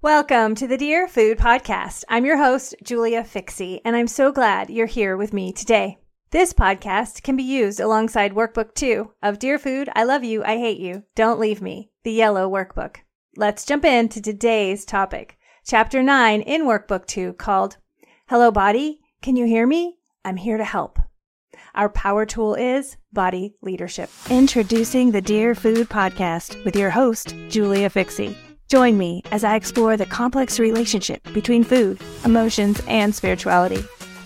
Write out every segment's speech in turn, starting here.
Welcome to the Dear Food Podcast. I'm your host, Julia Fikse, and I'm so glad you're here with me today. This podcast can be used alongside Workbook 2 of Dear Food, I Love You, I Hate You, Don't Leave Me, the yellow workbook. Let's jump into today's topic, Chapter 9 in Workbook 2 called Hello Body, Can You Hear Me? I'm Here to Help. Our power tool is body leadership. Introducing the Dear Food Podcast with your host, Julia Fikse. Join me as I explore the complex relationship between food, emotions, and spirituality.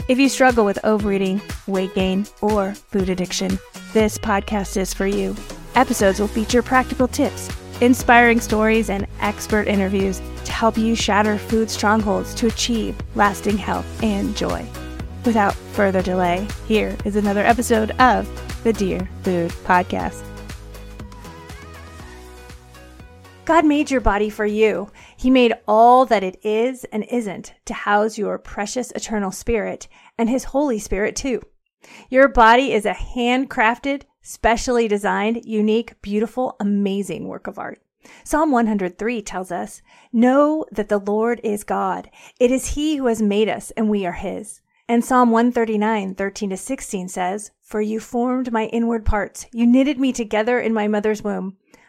If you struggle with overeating, weight gain, or food addiction, this podcast is for you. Episodes will feature practical tips, inspiring stories, and expert interviews to help you shatter food strongholds to achieve lasting health and joy. Without further delay, here is another episode of the Dear Food Podcast. God made your body for you. He made all that it is and isn't to house your precious eternal spirit and his Holy Spirit too. Your body is a handcrafted, specially designed, unique, beautiful, amazing work of art. Psalm 103 tells us, Know that the Lord is God. It is He who has made us, and we are His. And Psalm 139, 13 to 16 says, For you formed my inward parts. You knitted me together in my mother's womb.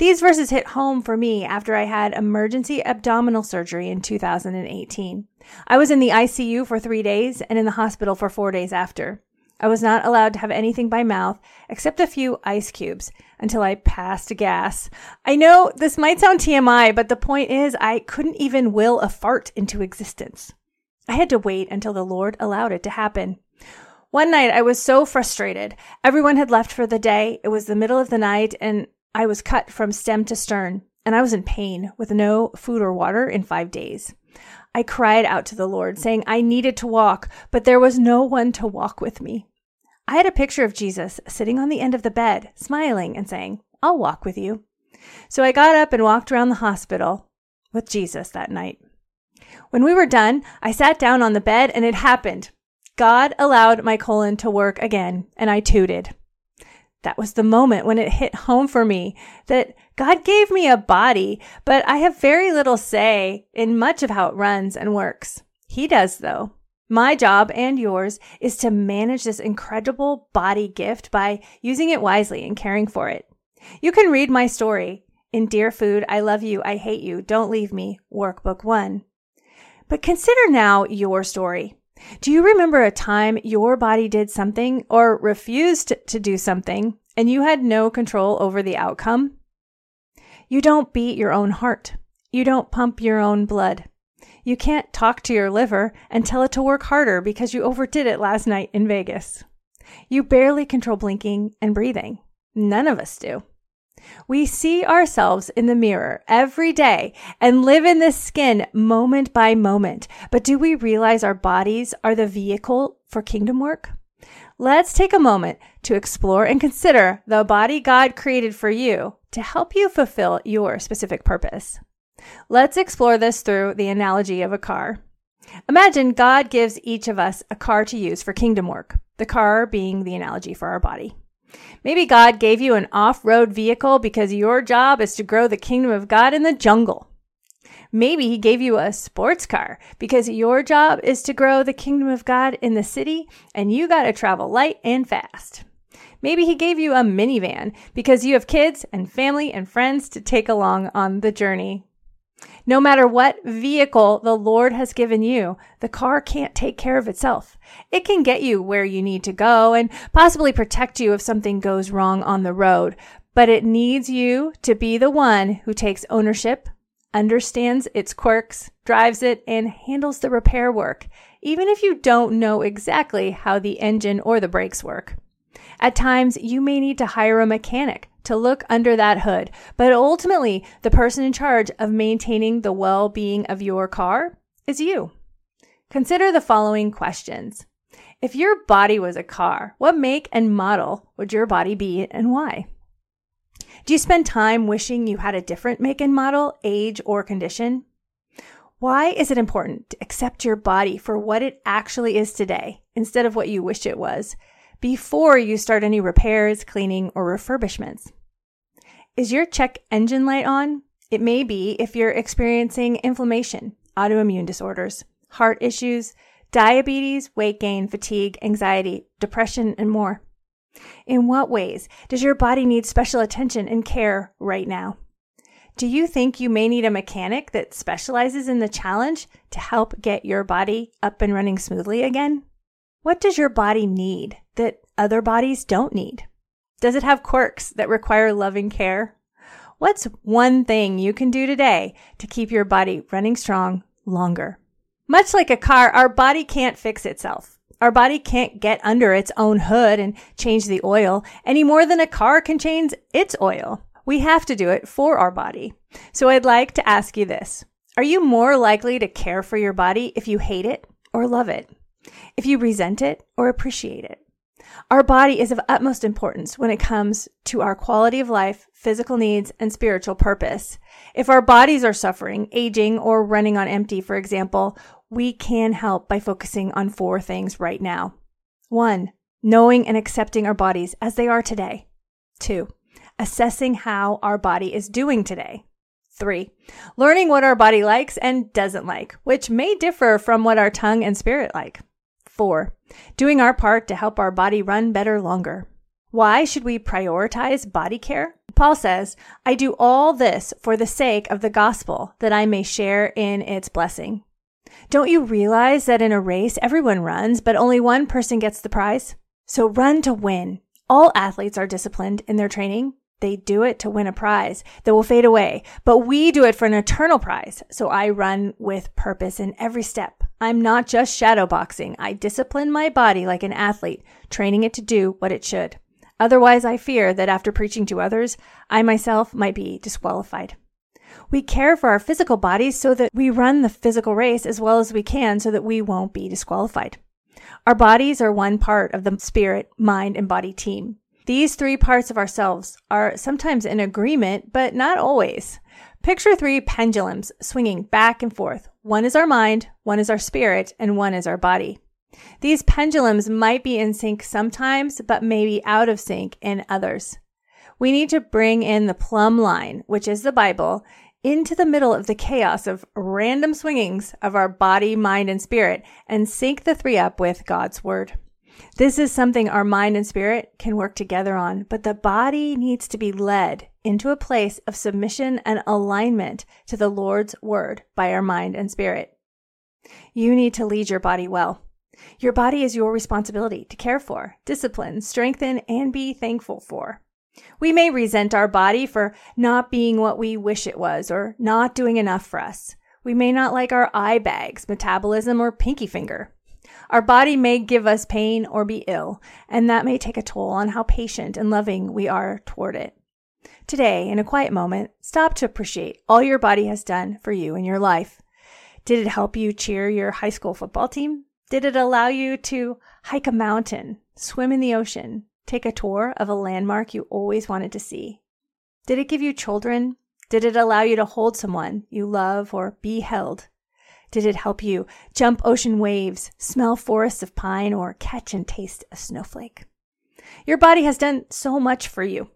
These verses hit home for me after I had emergency abdominal surgery in 2018. I was in the ICU for three days and in the hospital for four days after. I was not allowed to have anything by mouth except a few ice cubes until I passed gas. I know this might sound TMI, but the point is I couldn't even will a fart into existence. I had to wait until the Lord allowed it to happen. One night I was so frustrated. Everyone had left for the day. It was the middle of the night and I was cut from stem to stern, and I was in pain with no food or water in five days. I cried out to the Lord, saying I needed to walk, but there was no one to walk with me. I had a picture of Jesus sitting on the end of the bed, smiling and saying, I'll walk with you. So I got up and walked around the hospital with Jesus that night. When we were done, I sat down on the bed and it happened. God allowed my colon to work again, and I tooted that was the moment when it hit home for me that God gave me a body, but I have very little say in much of how it runs and works. He does, though. My job and yours is to manage this incredible body gift by using it wisely and caring for it. You can read my story in Dear Food, I Love You, I Hate You, Don't Leave Me, Workbook 1. But consider now your story. Do you remember a time your body did something or refused to do something and you had no control over the outcome? You don't beat your own heart. You don't pump your own blood. You can't talk to your liver and tell it to work harder because you overdid it last night in Vegas. You barely control blinking and breathing. None of us do. We see ourselves in the mirror every day and live in this skin moment by moment. But do we realize our bodies are the vehicle for kingdom work? Let's take a moment to explore and consider the body God created for you to help you fulfill your specific purpose. Let's explore this through the analogy of a car. Imagine God gives each of us a car to use for kingdom work, the car being the analogy for our body. Maybe God gave you an off road vehicle because your job is to grow the kingdom of God in the jungle. Maybe He gave you a sports car because your job is to grow the kingdom of God in the city and you got to travel light and fast. Maybe He gave you a minivan because you have kids and family and friends to take along on the journey no matter what vehicle the Lord has given you, the car can't take care of itself. It can get you where you need to go and possibly protect you if something goes wrong on the road, but it needs you to be the one who takes ownership, understands its quirks, drives it, and handles the repair work, even if you don't know exactly how the engine or the brakes work. At times, you may need to hire a mechanic to look under that hood. But ultimately, the person in charge of maintaining the well being of your car is you. Consider the following questions If your body was a car, what make and model would your body be and why? Do you spend time wishing you had a different make and model, age, or condition? Why is it important to accept your body for what it actually is today instead of what you wish it was before you start any repairs, cleaning, or refurbishments? Is your check engine light on? It may be if you're experiencing inflammation, autoimmune disorders, heart issues, diabetes, weight gain, fatigue, anxiety, depression, and more. In what ways does your body need special attention and care right now? Do you think you may need a mechanic that specializes in the challenge to help get your body up and running smoothly again? What does your body need other bodies don't need? Does it have quirks that require loving care? What's one thing you can do today to keep your body running strong longer? Much like a car, our body can't fix itself. Our body can't get under its own hood and change the oil any more than a car can change its oil. We have to do it for our body. So I'd like to ask you this. Are you more likely to care for your body if you hate it or love it? If you resent it or appreciate it? Our body is of utmost importance when it comes to our quality of life, physical needs, and spiritual purpose. If our bodies are suffering, aging, or running on empty, for example, we can help by focusing on four things right now. One, knowing and accepting our bodies as they are today. Two, assessing how our body is doing today. Three, learning what our body likes and doesn't like, which may differ from what our tongue and spirit like. Four, doing our part to help our body run better longer. Why should we prioritize body care? Paul says, I do all this for the sake of the gospel, that I may share in its blessing. Don't you realize that in a race, everyone runs, but only one person gets the prize? So run to win. All athletes are disciplined in their training. They do it to win a prize that will fade away, but we do it for an eternal prize. So I run with purpose in every step. I'm not just shadow boxing. I discipline my body like an athlete, training it to do what it should. Otherwise, I fear that after preaching to others, I myself might be disqualified. We care for our physical bodies so that we run the physical race as well as we can so that we won't be disqualified. Our bodies are one part of the spirit, mind, and body team. These three parts of ourselves are sometimes in agreement, but not always. Picture three pendulums swinging back and forth. One is our mind, one is our spirit, and one is our body. These pendulums might be in sync sometimes, but maybe out of sync in others. We need to bring in the plumb line, which is the Bible, into the middle of the chaos of random swingings of our body, mind, and spirit and sync the three up with God's word. This is something our mind and spirit can work together on, but the body needs to be led into a place of submission and alignment to the Lord's word by our mind and spirit. You need to lead your body well. Your body is your responsibility to care for, discipline, strengthen, and be thankful for. We may resent our body for not being what we wish it was or not doing enough for us. We may not like our eye bags, metabolism, or pinky finger. Our body may give us pain or be ill, and that may take a toll on how patient and loving we are toward it. Today, in a quiet moment, stop to appreciate all your body has done for you in your life. Did it help you cheer your high school football team? Did it allow you to hike a mountain, swim in the ocean, take a tour of a landmark you always wanted to see? Did it give you children? Did it allow you to hold someone you love or be held? Did it help you jump ocean waves, smell forests of pine, or catch and taste a snowflake? Your body has done so much for you.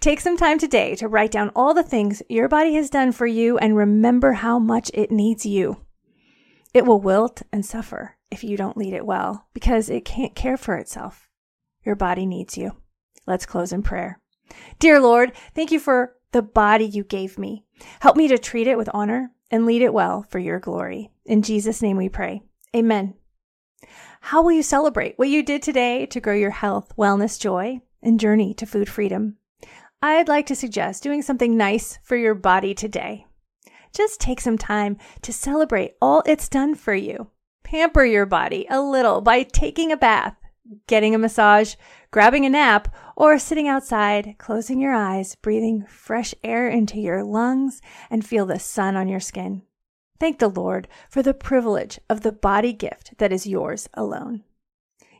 Take some time today to write down all the things your body has done for you and remember how much it needs you. It will wilt and suffer if you don't lead it well because it can't care for itself. Your body needs you. Let's close in prayer. Dear Lord, thank you for the body you gave me. Help me to treat it with honor and lead it well for your glory. In Jesus' name we pray. Amen. How will you celebrate what you did today to grow your health, wellness, joy, and journey to food freedom? I'd like to suggest doing something nice for your body today. Just take some time to celebrate all it's done for you. Pamper your body a little by taking a bath, getting a massage, grabbing a nap, or sitting outside, closing your eyes, breathing fresh air into your lungs, and feel the sun on your skin. Thank the Lord for the privilege of the body gift that is yours alone.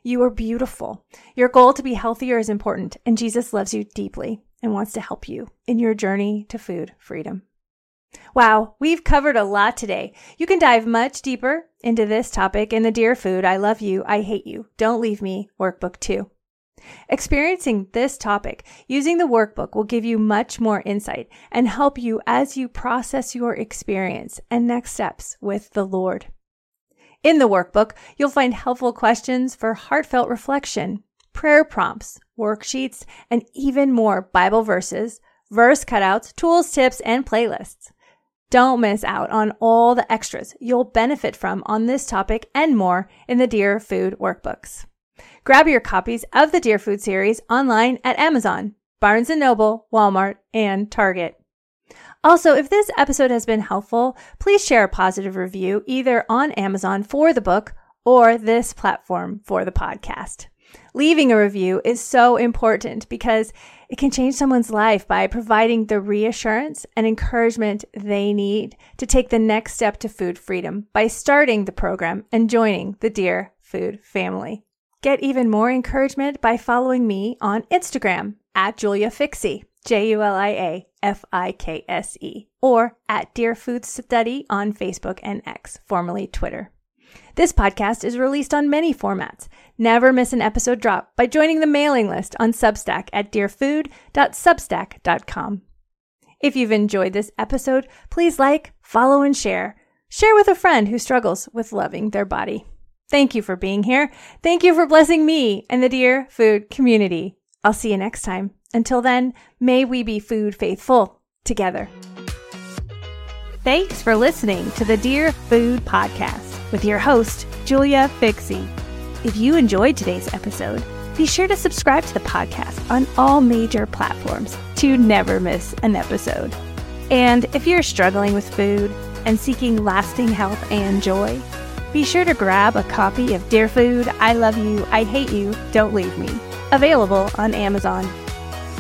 You are beautiful. Your goal to be healthier is important, and Jesus loves you deeply and wants to help you in your journey to food freedom. Wow, we've covered a lot today. You can dive much deeper into this topic in the Dear Food I Love You, I Hate You, Don't Leave Me workbook 2. Experiencing this topic using the workbook will give you much more insight and help you as you process your experience and next steps with the Lord. In the workbook, you'll find helpful questions for heartfelt reflection, prayer prompts, worksheets, and even more Bible verses, verse cutouts, tools, tips, and playlists. Don't miss out on all the extras you'll benefit from on this topic and more in the Dear Food workbooks. Grab your copies of the Dear Food series online at Amazon, Barnes & Noble, Walmart, and Target. Also, if this episode has been helpful, please share a positive review either on Amazon for the book or this platform for the podcast. Leaving a review is so important because it can change someone's life by providing the reassurance and encouragement they need to take the next step to food freedom by starting the program and joining the Dear Food family. Get even more encouragement by following me on Instagram at Julia Fikse, J U L I A F I K S E, or at Dear Food Study on Facebook and X, formerly Twitter. This podcast is released on many formats. Never miss an episode drop by joining the mailing list on Substack at dearfood.substack.com. If you've enjoyed this episode, please like, follow, and share. Share with a friend who struggles with loving their body. Thank you for being here. Thank you for blessing me and the Dear Food community. I'll see you next time. Until then, may we be food faithful together. Thanks for listening to the Dear Food Podcast with your host, Julia Fikse. If you enjoyed today's episode, be sure to subscribe to the podcast on all major platforms to never miss an episode. And if you're struggling with food and seeking lasting health and joy, be sure to grab a copy of Dear Food, I Love You, I Hate You, Don't Leave Me, available on Amazon.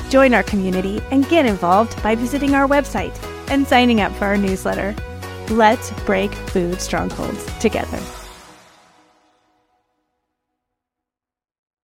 Join our community and get involved by visiting our website and signing up for our newsletter. Let's break food strongholds together.